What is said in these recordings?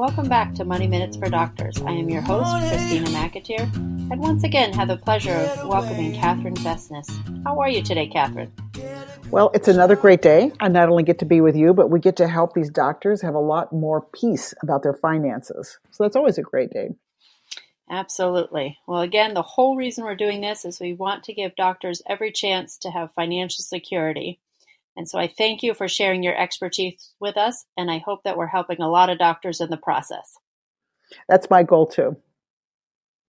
Welcome back to Money Minutes for Doctors. I am your host, Christina McAteer, and once again have the pleasure of welcoming Catherine Vessenes. How are you today, Catherine? Well, it's another great day. I not only get to be with you, but we get to help these doctors have a lot more peace about their finances. So that's always a great day. Absolutely. Well, again, the whole reason we're doing this is we want to give doctors every chance to have financial security. And so I thank you for sharing your expertise with us, and I hope that we're helping a lot of doctors in the process. That's my goal too.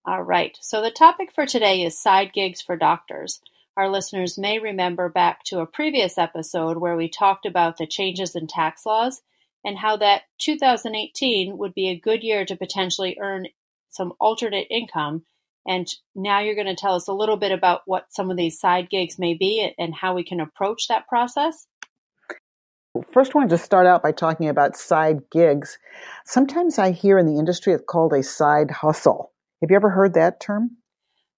All right. So the topic for today is side gigs for doctors. Our listeners may remember back to a previous episode where we talked about the changes in tax laws and how that 2018 would be a good year to potentially earn some alternate income. And now you're going to tell us a little bit about what some of these side gigs may be and how we can approach that process. First, I want to start out by talking about side gigs. Sometimes I hear in the industry it's called a side hustle. Have you ever heard that term?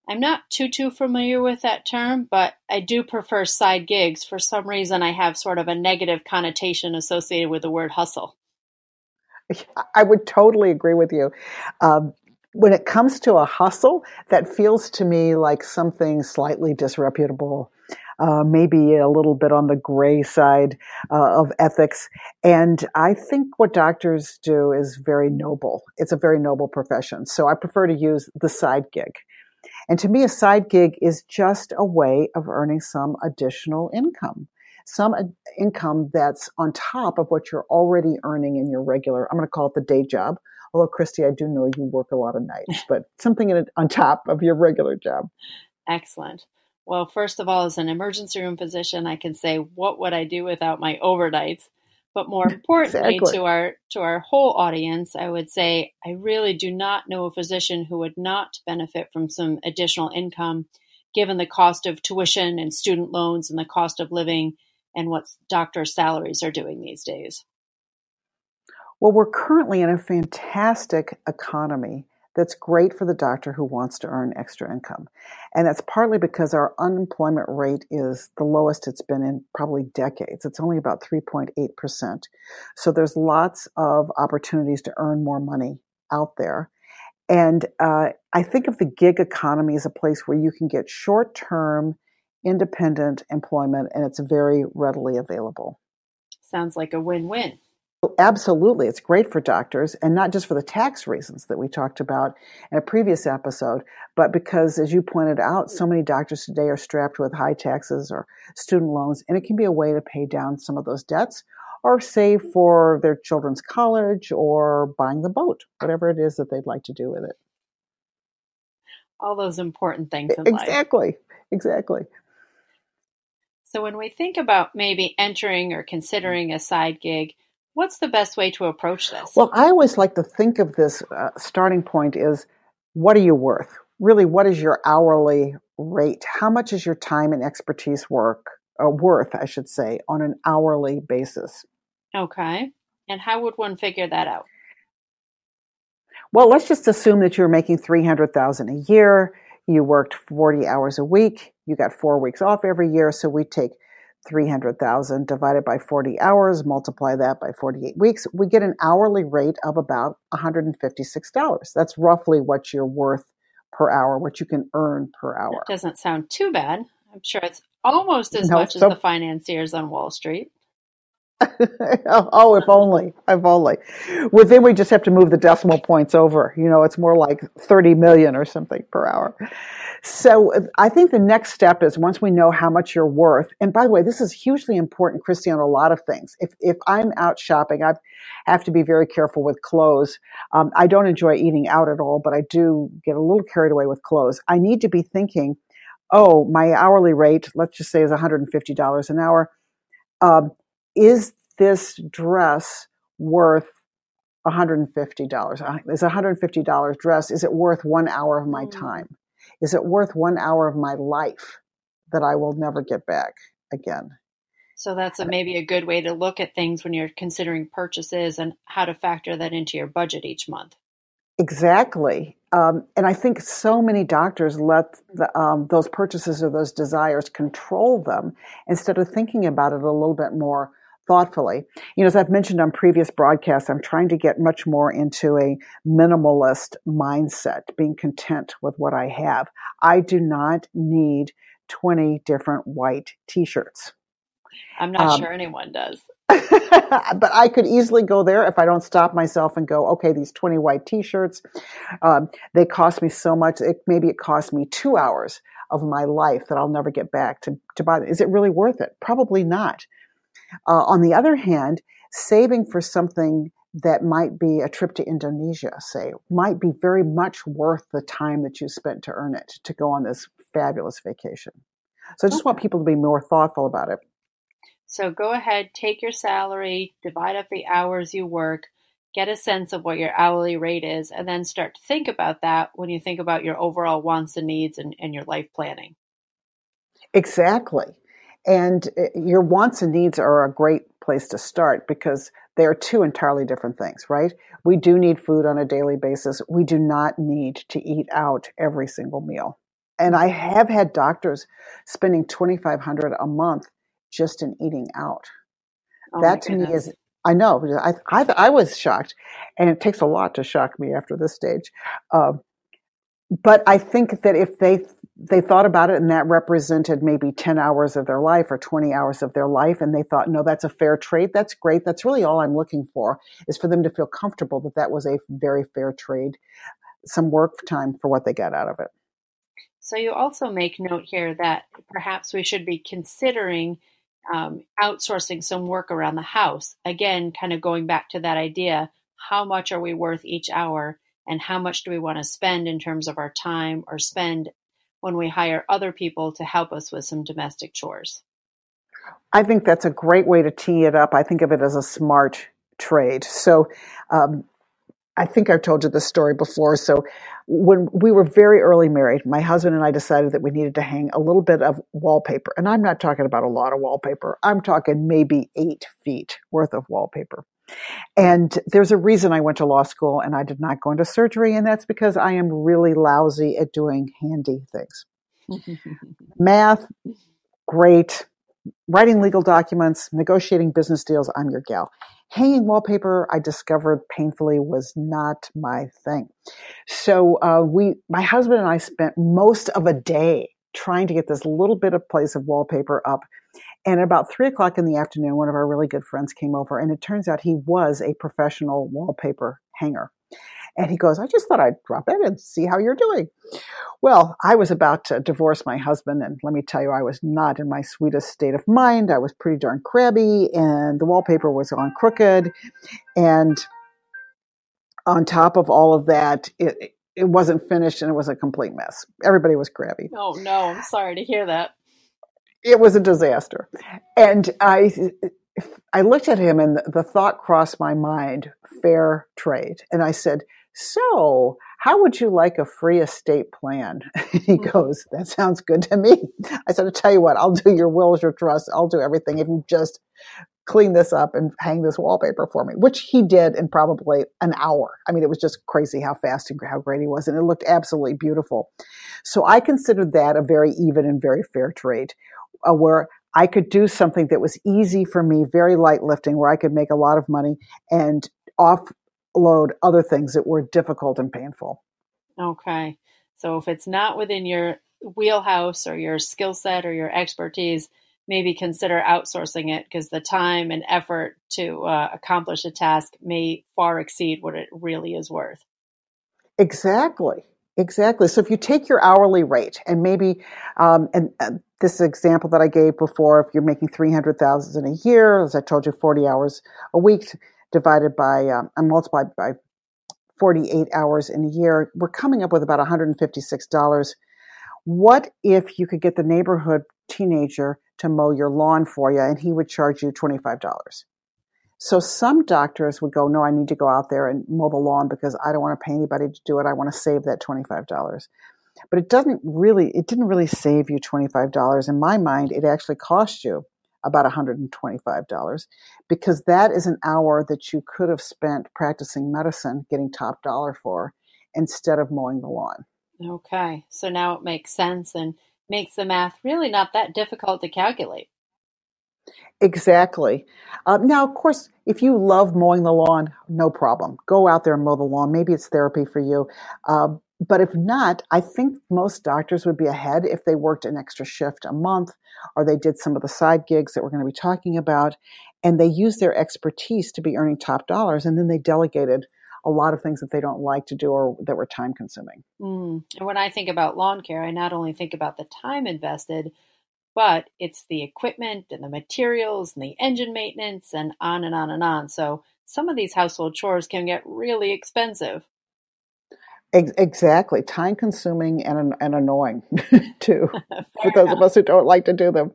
I'm not too too familiar with that term, but I do prefer side gigs. For some reason, I have sort of a negative connotation associated with the word hustle. I would totally agree with you. Um, when it comes to a hustle, that feels to me like something slightly disreputable, uh, maybe a little bit on the gray side uh, of ethics. And I think what doctors do is very noble. It's a very noble profession. So I prefer to use the side gig. And to me, a side gig is just a way of earning some additional income some income that's on top of what you're already earning in your regular, I'm going to call it the day job Although, Christy, I do know you work a lot of nights, but something in, on top of your regular job. Excellent. Well, first of all, as an emergency room physician, I can say, what would I do without my overnights? But more importantly, exactly. to our to our whole audience, I would say I really do not know a physician who would not benefit from some additional income, given the cost of tuition and student loans and the cost of living and what doctors' salaries are doing these days. Well, we're currently in a fantastic economy that's great for the doctor who wants to earn extra income. And that's partly because our unemployment rate is the lowest it's been in probably decades. It's only about 3.8%. So there's lots of opportunities to earn more money out there. And uh, I think of the gig economy as a place where you can get short term, independent employment, and it's very readily available. Sounds like a win win. Absolutely. It's great for doctors and not just for the tax reasons that we talked about in a previous episode, but because, as you pointed out, so many doctors today are strapped with high taxes or student loans, and it can be a way to pay down some of those debts or save for their children's college or buying the boat, whatever it is that they'd like to do with it. All those important things in exactly. life. Exactly. Exactly. So, when we think about maybe entering or considering a side gig, What's the best way to approach this? Well, I always like to think of this uh, starting point is what are you worth? Really, what is your hourly rate? How much is your time and expertise work uh, worth, I should say, on an hourly basis? Okay. And how would one figure that out? Well, let's just assume that you're making 300,000 a year, you worked 40 hours a week, you got 4 weeks off every year, so we take 300,000 divided by 40 hours, multiply that by 48 weeks, we get an hourly rate of about $156. That's roughly what you're worth per hour, what you can earn per hour. That doesn't sound too bad. I'm sure it's almost as no, much so, as the financiers on Wall Street. oh, if only, if only. Within, we just have to move the decimal points over. You know, it's more like 30 million or something per hour. So I think the next step is once we know how much you're worth. And by the way, this is hugely important, Christy, on a lot of things. If, if I'm out shopping, I have to be very careful with clothes. Um, I don't enjoy eating out at all, but I do get a little carried away with clothes. I need to be thinking, oh, my hourly rate, let's just say is $150 an hour. Um, is this dress worth $150? Is a $150 dress, is it worth one hour of my mm. time? Is it worth one hour of my life that I will never get back again? So that's a, maybe a good way to look at things when you're considering purchases and how to factor that into your budget each month. Exactly. Um, and I think so many doctors let the, um, those purchases or those desires control them instead of thinking about it a little bit more thoughtfully. You know, as I've mentioned on previous broadcasts, I'm trying to get much more into a minimalist mindset, being content with what I have. I do not need 20 different white t shirts. I'm not um, sure anyone does. but I could easily go there if I don't stop myself and go, okay, these 20 white t-shirts, um, they cost me so much. It, maybe it cost me two hours of my life that I'll never get back to, to buy them. Is it really worth it? Probably not. Uh, on the other hand, saving for something that might be a trip to Indonesia, say, might be very much worth the time that you spent to earn it to go on this fabulous vacation. So I just okay. want people to be more thoughtful about it. So go ahead, take your salary, divide up the hours you work, get a sense of what your hourly rate is, and then start to think about that when you think about your overall wants and needs and, and your life planning. Exactly. And uh, your wants and needs are a great place to start because they are two entirely different things, right? We do need food on a daily basis. We do not need to eat out every single meal. And I have had doctors spending 2500 a month just in eating out. Oh that to me is, I know, I, I, I, was shocked, and it takes a lot to shock me after this stage. Uh, but I think that if they they thought about it and that represented maybe 10 hours of their life or 20 hours of their life. And they thought no that's a fair trade. That's great. That's really all i'm looking for is for them to feel comfortable that that was a very fair trade some work time for what they got out of it. So you also make note here that perhaps we should be considering um, outsourcing some work around the house. Again, kind of going back to that idea how much are we worth each hour, and how much do we want to spend in terms of our time or spend when we hire other people to help us with some domestic chores? I think that's a great way to tee it up. I think of it as a smart trade. So, um, I think I've told you this story before. So, when we were very early married, my husband and I decided that we needed to hang a little bit of wallpaper. And I'm not talking about a lot of wallpaper, I'm talking maybe eight feet worth of wallpaper. And there's a reason I went to law school and I did not go into surgery, and that's because I am really lousy at doing handy things. Math, great. Writing legal documents, negotiating business deals, I'm your gal. Hanging wallpaper, I discovered painfully, was not my thing. So uh, we, my husband and I, spent most of a day trying to get this little bit of place of wallpaper up. And at about three o'clock in the afternoon, one of our really good friends came over, and it turns out he was a professional wallpaper hanger. And he goes, I just thought I'd drop in and see how you're doing. Well, I was about to divorce my husband, and let me tell you, I was not in my sweetest state of mind. I was pretty darn crabby, and the wallpaper was on crooked. And on top of all of that, it, it wasn't finished and it was a complete mess. Everybody was crabby. Oh, no, I'm sorry to hear that. It was a disaster. And I, I looked at him, and the thought crossed my mind fair trade. And I said, so, how would you like a free estate plan? he hmm. goes, That sounds good to me. I said, I'll tell you what, I'll do your wills, your trust, I'll do everything if you just clean this up and hang this wallpaper for me, which he did in probably an hour. I mean, it was just crazy how fast and how great he was, and it looked absolutely beautiful. So I considered that a very even and very fair trade, uh, where I could do something that was easy for me, very light lifting, where I could make a lot of money and off load other things that were difficult and painful. Okay. So if it's not within your wheelhouse or your skill set or your expertise, maybe consider outsourcing it because the time and effort to uh, accomplish a task may far exceed what it really is worth. Exactly. Exactly. So if you take your hourly rate and maybe, um, and uh, this example that I gave before, if you're making 300,000 a year, as I told you, 40 hours a week, divided by um, and multiplied by 48 hours in a year, we're coming up with about $156. What if you could get the neighborhood teenager to mow your lawn for you and he would charge you $25? So some doctors would go, No, I need to go out there and mow the lawn because I don't want to pay anybody to do it. I want to save that $25. But it doesn't really, it didn't really save you $25. In my mind, it actually cost you about $125 because that is an hour that you could have spent practicing medicine, getting top dollar for, instead of mowing the lawn. Okay, so now it makes sense and makes the math really not that difficult to calculate. Exactly. Uh, now, of course, if you love mowing the lawn, no problem. Go out there and mow the lawn. Maybe it's therapy for you. Uh, but if not, I think most doctors would be ahead if they worked an extra shift a month or they did some of the side gigs that we're going to be talking about and they used their expertise to be earning top dollars and then they delegated a lot of things that they don't like to do or that were time consuming. Mm. And when I think about lawn care, I not only think about the time invested, but it's the equipment and the materials and the engine maintenance and on and on and on. So some of these household chores can get really expensive. Exactly, time consuming and, and annoying too, for those enough. of us who don't like to do them.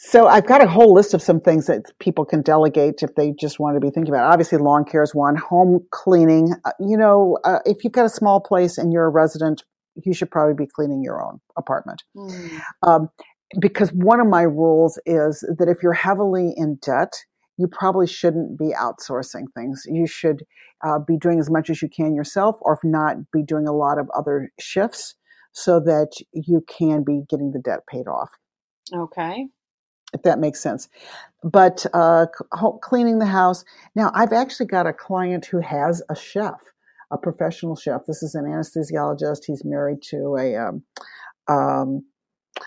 So I've got a whole list of some things that people can delegate if they just want to be thinking about. It. Obviously, lawn care is one. Home cleaning. Uh, you know, uh, if you've got a small place and you're a resident, you should probably be cleaning your own apartment. Mm. Um, because one of my rules is that if you're heavily in debt, you probably shouldn't be outsourcing things. You should uh, be doing as much as you can yourself, or if not, be doing a lot of other shifts so that you can be getting the debt paid off. Okay. If that makes sense. But uh, cleaning the house. Now, I've actually got a client who has a chef a professional chef. This is an anesthesiologist. He's married to a, um, um,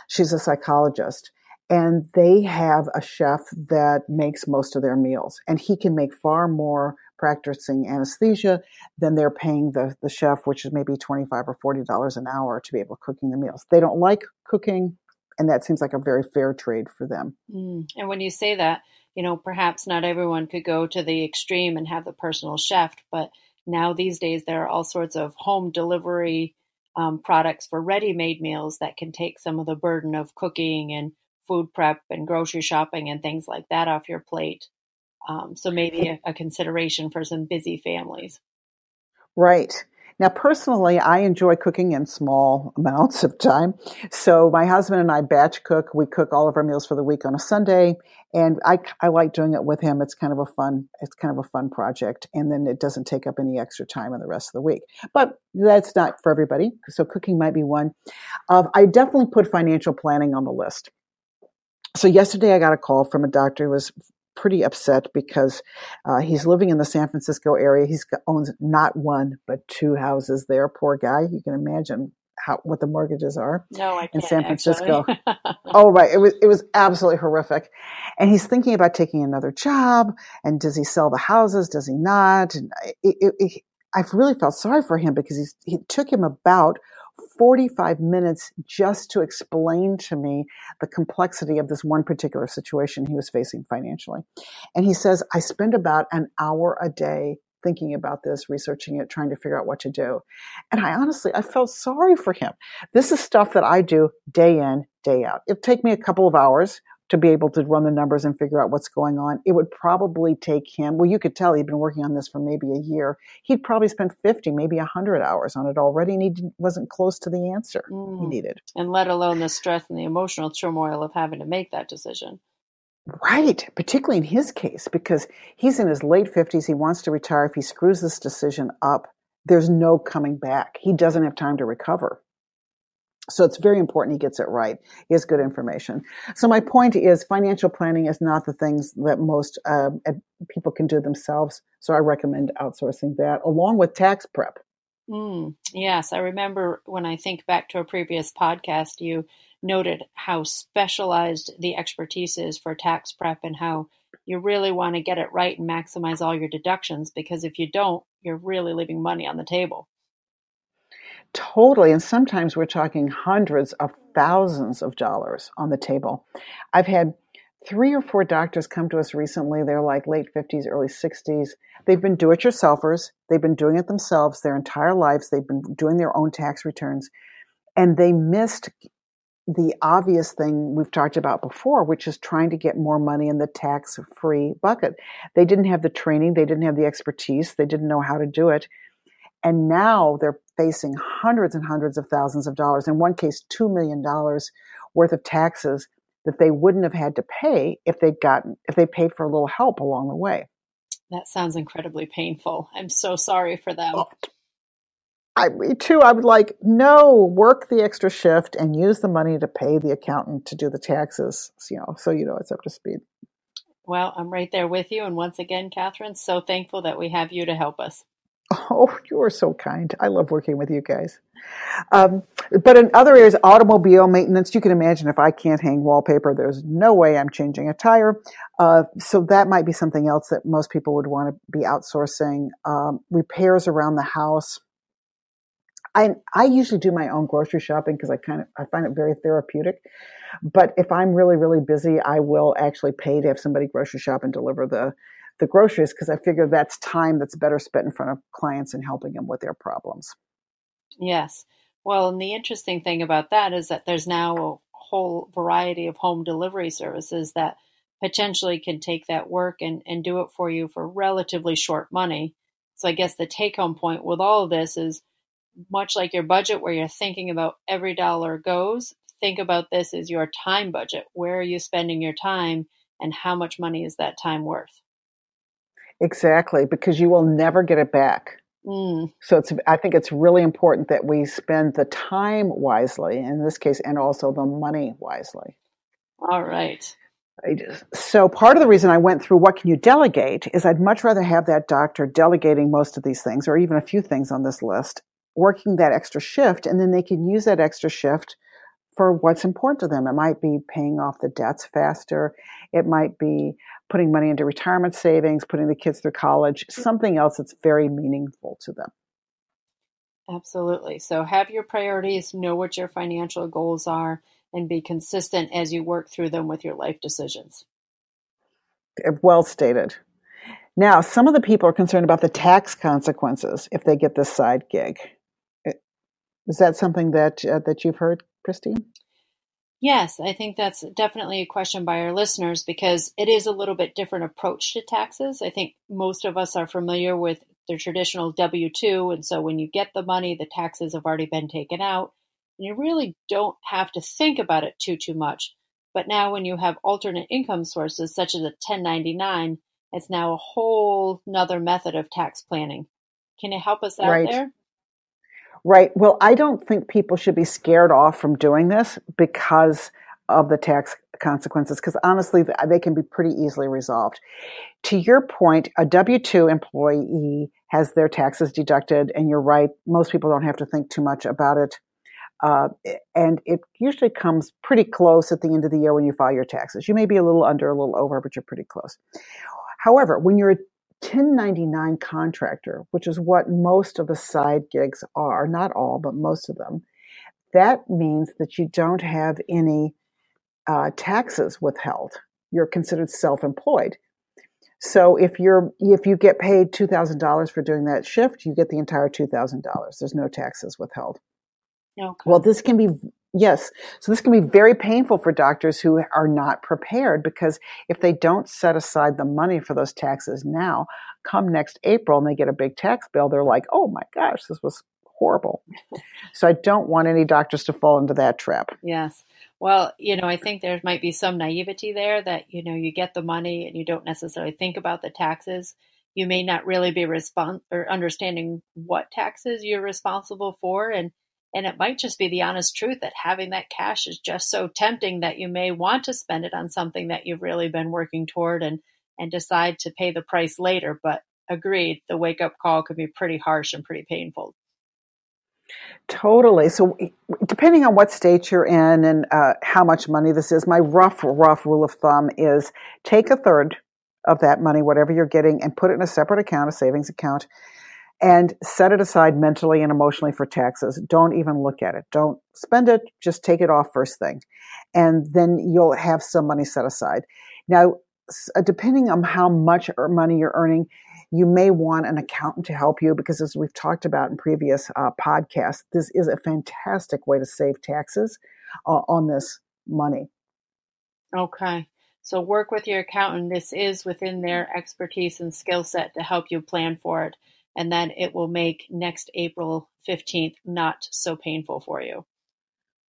she's a psychologist. And they have a chef that makes most of their meals. And he can make far more practicing anesthesia than they're paying the, the chef, which is maybe 25 or $40 an hour to be able to cooking the meals. They don't like cooking, and that seems like a very fair trade for them. Mm. And when you say that, you know, perhaps not everyone could go to the extreme and have the personal chef, but now these days there are all sorts of home delivery um, products for ready-made meals that can take some of the burden of cooking and food prep and grocery shopping and things like that off your plate. Um, so maybe a, a consideration for some busy families. Right. Now, personally, I enjoy cooking in small amounts of time. So my husband and I batch cook. We cook all of our meals for the week on a Sunday, and I, I like doing it with him. It's kind of a fun, it's kind of a fun project, and then it doesn't take up any extra time in the rest of the week. But that's not for everybody. So cooking might be one. Uh, I definitely put financial planning on the list. So yesterday I got a call from a doctor who was pretty upset because uh, he's living in the San Francisco area. He owns not one but two houses there. Poor guy. You can imagine how what the mortgages are no, I in San Francisco. oh right, it was it was absolutely horrific. And he's thinking about taking another job. And does he sell the houses? Does he not? And it, it, it, I've really felt sorry for him because he's, he took him about 45 minutes just to explain to me the complexity of this one particular situation he was facing financially. And he says, I spend about an hour a day thinking about this, researching it, trying to figure out what to do. And I honestly, I felt sorry for him. This is stuff that I do day in, day out. It'll take me a couple of hours to be able to run the numbers and figure out what's going on. It would probably take him, well, you could tell he'd been working on this for maybe a year. He'd probably spent 50, maybe 100 hours on it already, and he wasn't close to the answer mm. he needed. And let alone the stress and the emotional turmoil of having to make that decision. Right, particularly in his case, because he's in his late 50s. He wants to retire. If he screws this decision up, there's no coming back. He doesn't have time to recover. So it's very important he gets it right. He has good information. So my point is financial planning is not the things that most uh, people can do themselves. So I recommend outsourcing that along with tax prep. Mm, yes, I remember when I think back to a previous podcast, you noted how specialized the expertise is for tax prep and how you really want to get it right and maximize all your deductions because if you don't, you're really leaving money on the table. Totally. And sometimes we're talking hundreds of thousands of dollars on the table. I've had three or four doctors come to us recently. They're like late 50s, early 60s. They've been do it yourselfers. They've been doing it themselves their entire lives. They've been doing their own tax returns. And they missed the obvious thing we've talked about before, which is trying to get more money in the tax free bucket. They didn't have the training, they didn't have the expertise, they didn't know how to do it. And now they're facing hundreds and hundreds of thousands of dollars, in one case, $2 million worth of taxes that they wouldn't have had to pay if they'd gotten, if they paid for a little help along the way. That sounds incredibly painful. I'm so sorry for them. Oh, I, me too. I would like, no, work the extra shift and use the money to pay the accountant to do the taxes, you know, so you know it's up to speed. Well, I'm right there with you. And once again, Catherine, so thankful that we have you to help us. Oh, you are so kind. I love working with you guys. Um, but in other areas, automobile maintenance, you can imagine if I can't hang wallpaper, there's no way I'm changing a tire. Uh, so that might be something else that most people would want to be outsourcing. Um, repairs around the house. I I usually do my own grocery shopping because I kind of I find it very therapeutic. But if I'm really really busy, I will actually pay to have somebody grocery shop and deliver the the groceries because I figure that's time that's better spent in front of clients and helping them with their problems. Yes. Well, and the interesting thing about that is that there's now a whole variety of home delivery services that potentially can take that work and, and do it for you for relatively short money. So I guess the take home point with all of this is much like your budget where you're thinking about every dollar goes, think about this as your time budget. Where are you spending your time and how much money is that time worth? Exactly, because you will never get it back. Mm. So it's I think it's really important that we spend the time wisely in this case and also the money wisely. All right. So part of the reason I went through what can you delegate is I'd much rather have that doctor delegating most of these things or even a few things on this list, working that extra shift and then they can use that extra shift for what's important to them. It might be paying off the debts faster. It might be putting money into retirement savings, putting the kids through college, something else that's very meaningful to them. Absolutely. So have your priorities, know what your financial goals are, and be consistent as you work through them with your life decisions. Well stated. Now, some of the people are concerned about the tax consequences if they get this side gig. Is that something that uh, that you've heard, Christine? Yes, I think that's definitely a question by our listeners because it is a little bit different approach to taxes. I think most of us are familiar with the traditional W 2, and so when you get the money, the taxes have already been taken out. And you really don't have to think about it too, too much. But now, when you have alternate income sources such as a 1099, it's now a whole nother method of tax planning. Can you help us out right. there? Right. Well, I don't think people should be scared off from doing this because of the tax consequences, because honestly, they can be pretty easily resolved. To your point, a W 2 employee has their taxes deducted, and you're right, most people don't have to think too much about it. Uh, and it usually comes pretty close at the end of the year when you file your taxes. You may be a little under, a little over, but you're pretty close. However, when you're 1099 contractor, which is what most of the side gigs are, not all, but most of them, that means that you don't have any uh, taxes withheld. You're considered self-employed. So if you're if you get paid two thousand dollars for doing that shift, you get the entire two thousand dollars. There's no taxes withheld. Okay. Well, this can be Yes. So this can be very painful for doctors who are not prepared because if they don't set aside the money for those taxes now, come next April and they get a big tax bill, they're like, oh my gosh, this was horrible. so I don't want any doctors to fall into that trap. Yes. Well, you know, I think there might be some naivety there that, you know, you get the money and you don't necessarily think about the taxes. You may not really be respons- or understanding what taxes you're responsible for and and it might just be the honest truth that having that cash is just so tempting that you may want to spend it on something that you've really been working toward and, and decide to pay the price later. But agreed, the wake up call could be pretty harsh and pretty painful. Totally. So, depending on what state you're in and uh, how much money this is, my rough, rough rule of thumb is take a third of that money, whatever you're getting, and put it in a separate account, a savings account, and set it aside mentally and emotionally for taxes. Don't even look at it. Don't spend it. Just take it off first thing. And then you'll have some money set aside. Now, uh, depending on how much money you're earning, you may want an accountant to help you because as we've talked about in previous uh, podcasts, this is a fantastic way to save taxes uh, on this money. Okay. So work with your accountant. This is within their expertise and skill set to help you plan for it and then it will make next April 15th not so painful for you.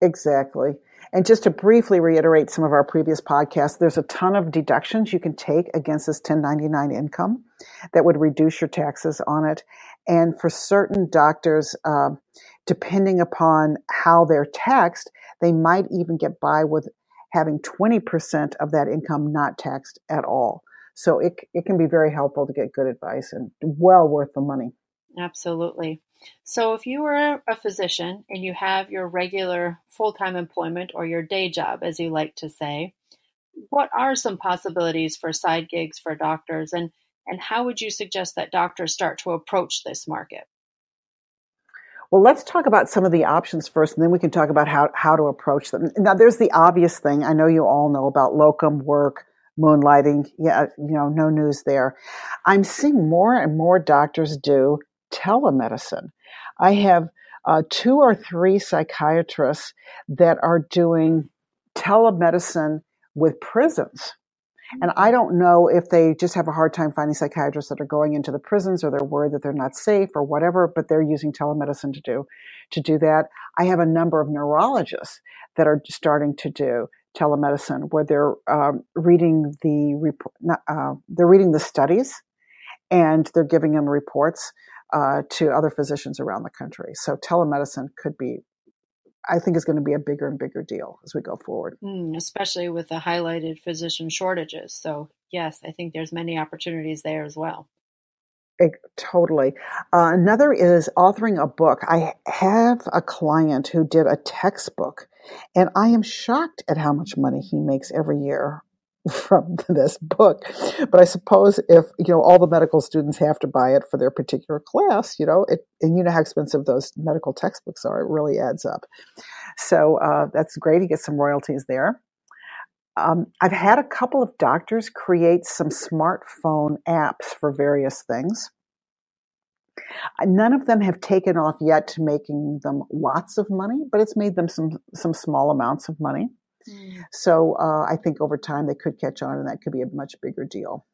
Exactly. And just to briefly reiterate some of our previous podcasts, there's a ton of deductions you can take against this 1099 income that would reduce your taxes on it. And for certain doctors, um, depending upon how they're taxed, they might even get by with having 20% of that income not taxed at all. So it, it can be very helpful to get good advice and well worth the money. Absolutely. So, if you are a physician and you have your regular full time employment or your day job, as you like to say, what are some possibilities for side gigs for doctors and, and how would you suggest that doctors start to approach this market? Well, let's talk about some of the options first, and then we can talk about how, how to approach them. Now, there's the obvious thing. I know you all know about locum work, moonlighting. Yeah, you know, no news there. I'm seeing more and more doctors do telemedicine. I have uh, two or three psychiatrists that are doing telemedicine with prisons. And I don't know if they just have a hard time finding psychiatrists that are going into the prisons or they're worried that they're not safe or whatever, but they're using telemedicine to do to do that. I have a number of neurologists that are starting to do telemedicine where they're um, reading the uh, they're reading the studies and they're giving them reports uh, to other physicians around the country. So telemedicine could be, I think, is going to be a bigger and bigger deal as we go forward. Mm, especially with the highlighted physician shortages. So yes, I think there's many opportunities there as well. It, totally. Uh, another is authoring a book. I have a client who did a textbook, and I am shocked at how much money he makes every year from this book. But I suppose if you know all the medical students have to buy it for their particular class, you know, it, and you know how expensive those medical textbooks are, it really adds up. So uh, that's great. He gets some royalties there. Um, I've had a couple of doctors create some smartphone apps for various things. None of them have taken off yet to making them lots of money, but it's made them some some small amounts of money. Mm. So uh, I think over time they could catch on, and that could be a much bigger deal.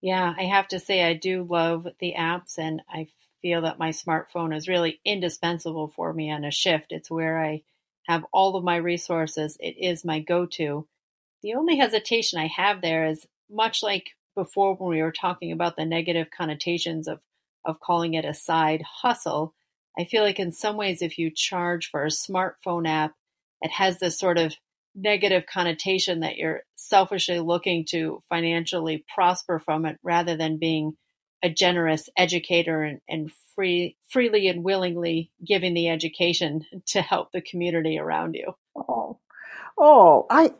Yeah, I have to say I do love the apps, and I feel that my smartphone is really indispensable for me on a shift. It's where I have all of my resources. It is my go-to. The only hesitation I have there is much like before when we were talking about the negative connotations of of calling it a side hustle. I feel like in some ways, if you charge for a smartphone app, it has this sort of negative connotation that you're selfishly looking to financially prosper from it rather than being a generous educator and, and free freely and willingly giving the education to help the community around you. Oh, oh, I,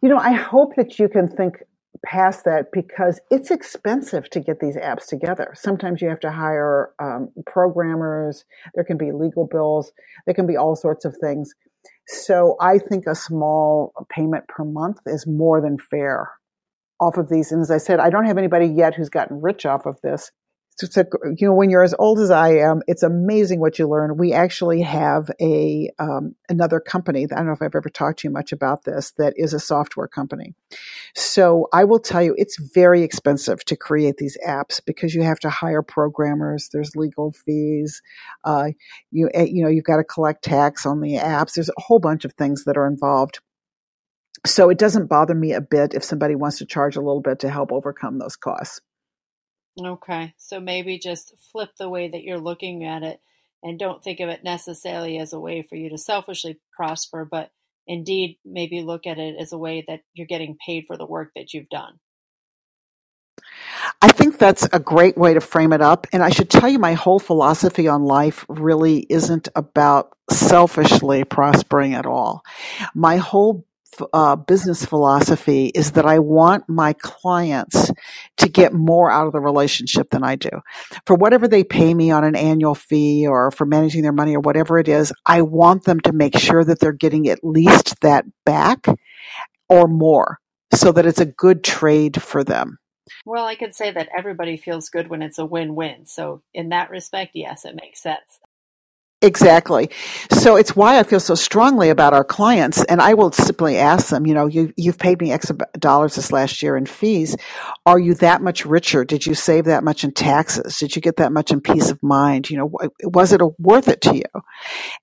you know, I hope that you can think past that because it's expensive to get these apps together. Sometimes you have to hire um, programmers. There can be legal bills. There can be all sorts of things. So I think a small payment per month is more than fair off of these. And as I said, I don't have anybody yet who's gotten rich off of this a, you know, when you're as old as I am, it's amazing what you learn. We actually have a um, another company. I don't know if I've ever talked to you much about this. That is a software company. So I will tell you, it's very expensive to create these apps because you have to hire programmers. There's legal fees. Uh, you eh, you know you've got to collect tax on the apps. There's a whole bunch of things that are involved. So it doesn't bother me a bit if somebody wants to charge a little bit to help overcome those costs. Okay. So maybe just flip the way that you're looking at it and don't think of it necessarily as a way for you to selfishly prosper, but indeed maybe look at it as a way that you're getting paid for the work that you've done. I think that's a great way to frame it up. And I should tell you, my whole philosophy on life really isn't about selfishly prospering at all. My whole uh, business philosophy is that I want my clients to get more out of the relationship than I do. For whatever they pay me on an annual fee or for managing their money or whatever it is, I want them to make sure that they're getting at least that back or more so that it's a good trade for them. Well, I could say that everybody feels good when it's a win win. So, in that respect, yes, it makes sense. Exactly. So it's why I feel so strongly about our clients. And I will simply ask them, you know, you, you've paid me X dollars this last year in fees. Are you that much richer? Did you save that much in taxes? Did you get that much in peace of mind? You know, was it worth it to you?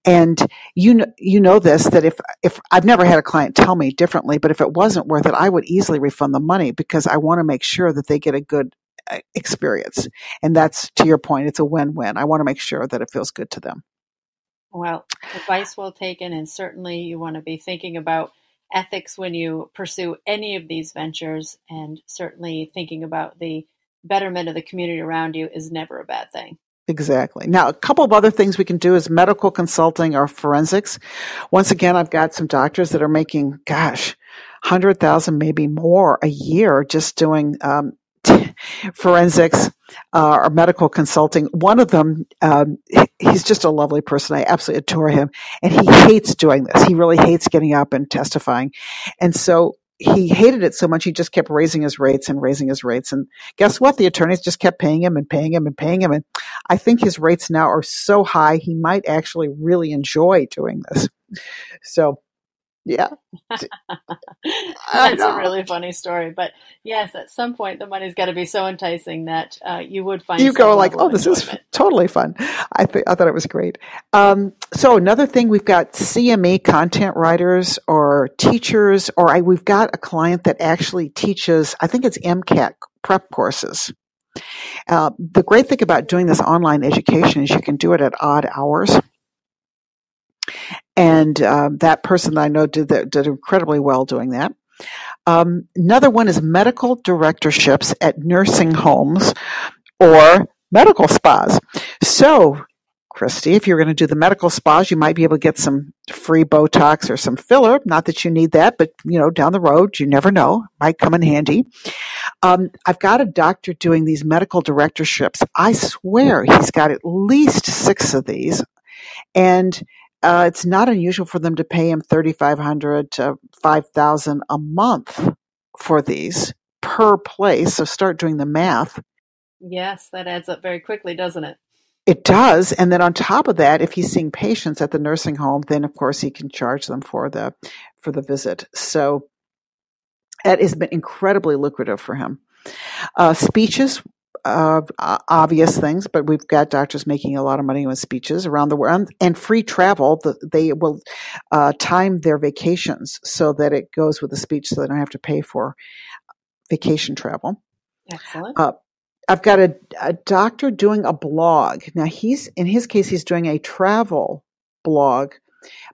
And you know, you know this, that if, if I've never had a client tell me differently, but if it wasn't worth it, I would easily refund the money because I want to make sure that they get a good uh, experience. And that's to your point, it's a win-win. I want to make sure that it feels good to them. Well, advice well taken, and certainly you want to be thinking about ethics when you pursue any of these ventures, and certainly thinking about the betterment of the community around you is never a bad thing. Exactly. Now, a couple of other things we can do is medical consulting or forensics. Once again, I've got some doctors that are making, gosh, hundred thousand, maybe more a year just doing um, forensics uh, or medical consulting. One of them, um, he's just a lovely person. I absolutely adore him, and he hates doing this. He really hates getting up and testifying, and so he hated it so much he just kept raising his rates and raising his rates. And guess what? The attorneys just kept paying him and paying him and paying him. And I think his rates now are so high he might actually really enjoy doing this. So yeah. That's a really funny story. But yes, at some point, the money's got to be so enticing that uh, you would find you go like, oh, this enjoyment. is totally fun. I th- I thought it was great. Um, so another thing, we've got CME content writers or teachers, or I, we've got a client that actually teaches. I think it's MCAT prep courses. Uh, the great thing about doing this online education is you can do it at odd hours and um, that person that I know did that, did incredibly well doing that. Um, another one is medical directorships at nursing homes or medical spas. So, Christy, if you're going to do the medical spas, you might be able to get some free Botox or some filler. Not that you need that, but you know, down the road, you never know, might come in handy. Um, I've got a doctor doing these medical directorships. I swear he's got at least six of these, and uh, it's not unusual for them to pay him 3500 to 5000 a month for these per place. So start doing the math. Yes, that adds up very quickly, doesn't it? It does. And then on top of that, if he's seeing patients at the nursing home, then of course he can charge them for the for the visit. So that has been incredibly lucrative for him. Uh, speeches, uh, obvious things, but we've got doctors making a lot of money with speeches around the world and free travel. They will uh, time their vacations so that it goes with the speech so they don't have to pay for vacation travel. Excellent. Uh, I've got a, a doctor doing a blog. Now, he's in his case, he's doing a travel blog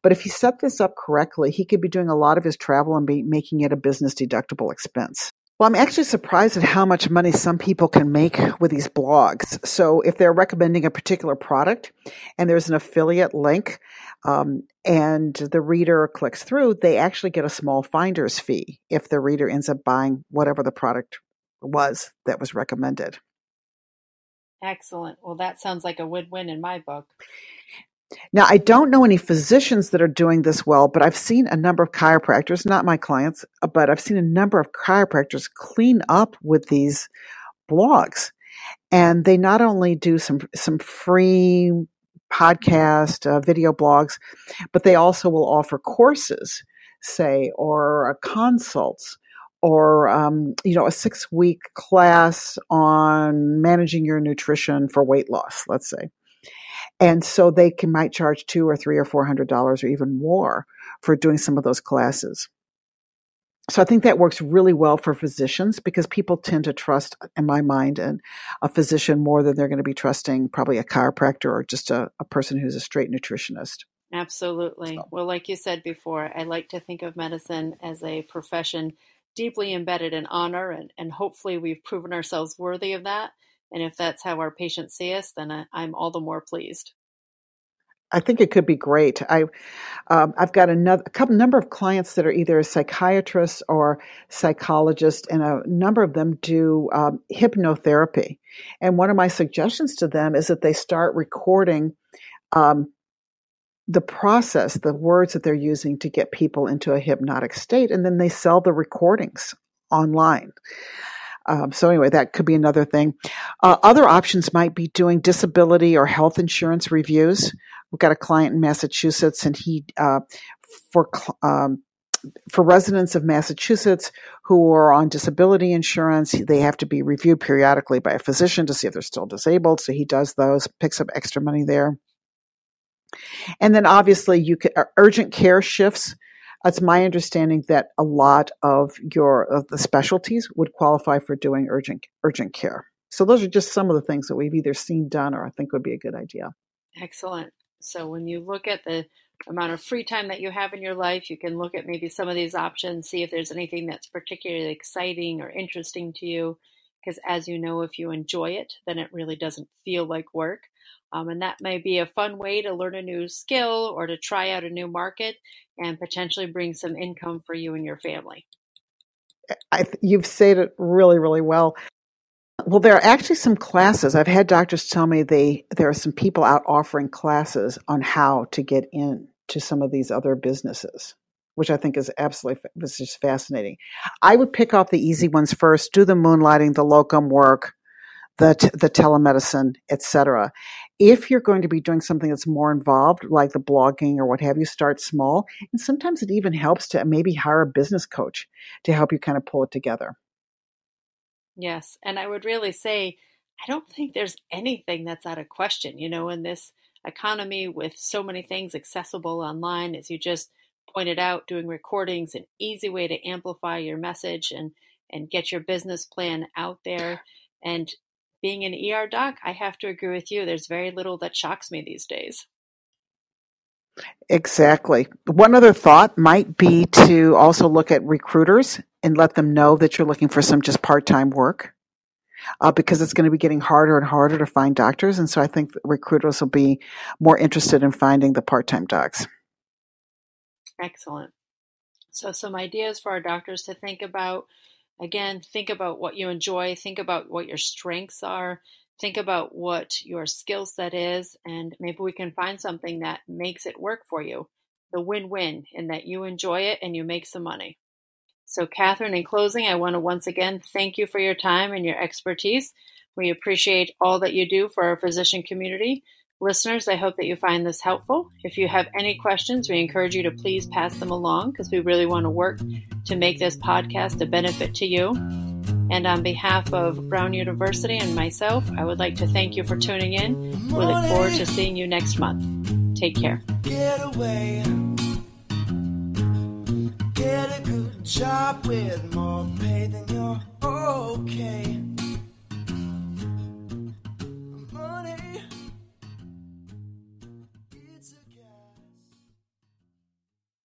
but if he set this up correctly, he could be doing a lot of his travel and be making it a business deductible expense. Well, I'm actually surprised at how much money some people can make with these blogs. So, if they're recommending a particular product and there's an affiliate link um, and the reader clicks through, they actually get a small finder's fee if the reader ends up buying whatever the product was that was recommended. Excellent. Well, that sounds like a win win in my book. Now, I don't know any physicians that are doing this well, but I've seen a number of chiropractors, not my clients, uh, but I've seen a number of chiropractors clean up with these blogs. And they not only do some, some free podcast, uh, video blogs, but they also will offer courses, say, or consults or um, you know a six week class on managing your nutrition for weight loss let's say and so they can might charge two or three or four hundred dollars or even more for doing some of those classes. So I think that works really well for physicians because people tend to trust, in my mind, and a physician more than they're going to be trusting probably a chiropractor or just a, a person who's a straight nutritionist. Absolutely. So. Well, like you said before, I like to think of medicine as a profession deeply embedded in honor, and, and hopefully we've proven ourselves worthy of that. And if that's how our patients see us, then I, am all the more pleased. I think it could be great. I, um, I've got another, a couple number of clients that are either psychiatrists or psychologists, and a number of them do um, hypnotherapy. And one of my suggestions to them is that they start recording um, the process, the words that they're using to get people into a hypnotic state, and then they sell the recordings online. Um, so anyway, that could be another thing. Uh, other options might be doing disability or health insurance reviews. We've got a client in Massachusetts, and he uh, for um, for residents of Massachusetts who are on disability insurance, they have to be reviewed periodically by a physician to see if they're still disabled. So he does those, picks up extra money there. And then obviously you could uh, urgent care shifts. It's my understanding that a lot of your of the specialties would qualify for doing urgent urgent care. So those are just some of the things that we've either seen done or I think would be a good idea. Excellent. So when you look at the amount of free time that you have in your life, you can look at maybe some of these options, see if there's anything that's particularly exciting or interesting to you. Because as you know, if you enjoy it, then it really doesn't feel like work. Um, and that may be a fun way to learn a new skill or to try out a new market and potentially bring some income for you and your family. I, you've said it really, really well. Well, there are actually some classes. I've had doctors tell me they there are some people out offering classes on how to get into some of these other businesses, which I think is absolutely was just fascinating. I would pick off the easy ones first, do the moonlighting, the locum work, the t- the telemedicine, etc. If you're going to be doing something that's more involved, like the blogging or what have you, start small. And sometimes it even helps to maybe hire a business coach to help you kind of pull it together. Yes. And I would really say, I don't think there's anything that's out of question, you know, in this economy with so many things accessible online, as you just pointed out, doing recordings, an easy way to amplify your message and, and get your business plan out there. And being an ER doc, I have to agree with you. There's very little that shocks me these days. Exactly. One other thought might be to also look at recruiters and let them know that you're looking for some just part time work. Uh, because it's going to be getting harder and harder to find doctors. And so I think recruiters will be more interested in finding the part time docs. Excellent. So, some ideas for our doctors to think about. Again, think about what you enjoy, think about what your strengths are, think about what your skill set is, and maybe we can find something that makes it work for you. The win win in that you enjoy it and you make some money. So, Katherine, in closing, I want to once again thank you for your time and your expertise. We appreciate all that you do for our physician community. Listeners, I hope that you find this helpful. If you have any questions, we encourage you to please pass them along because we really want to work to make this podcast a benefit to you. And on behalf of Brown University and myself, I would like to thank you for tuning in. We look forward to seeing you next month. Take care. Get away. Get a good job with more pay than you're okay.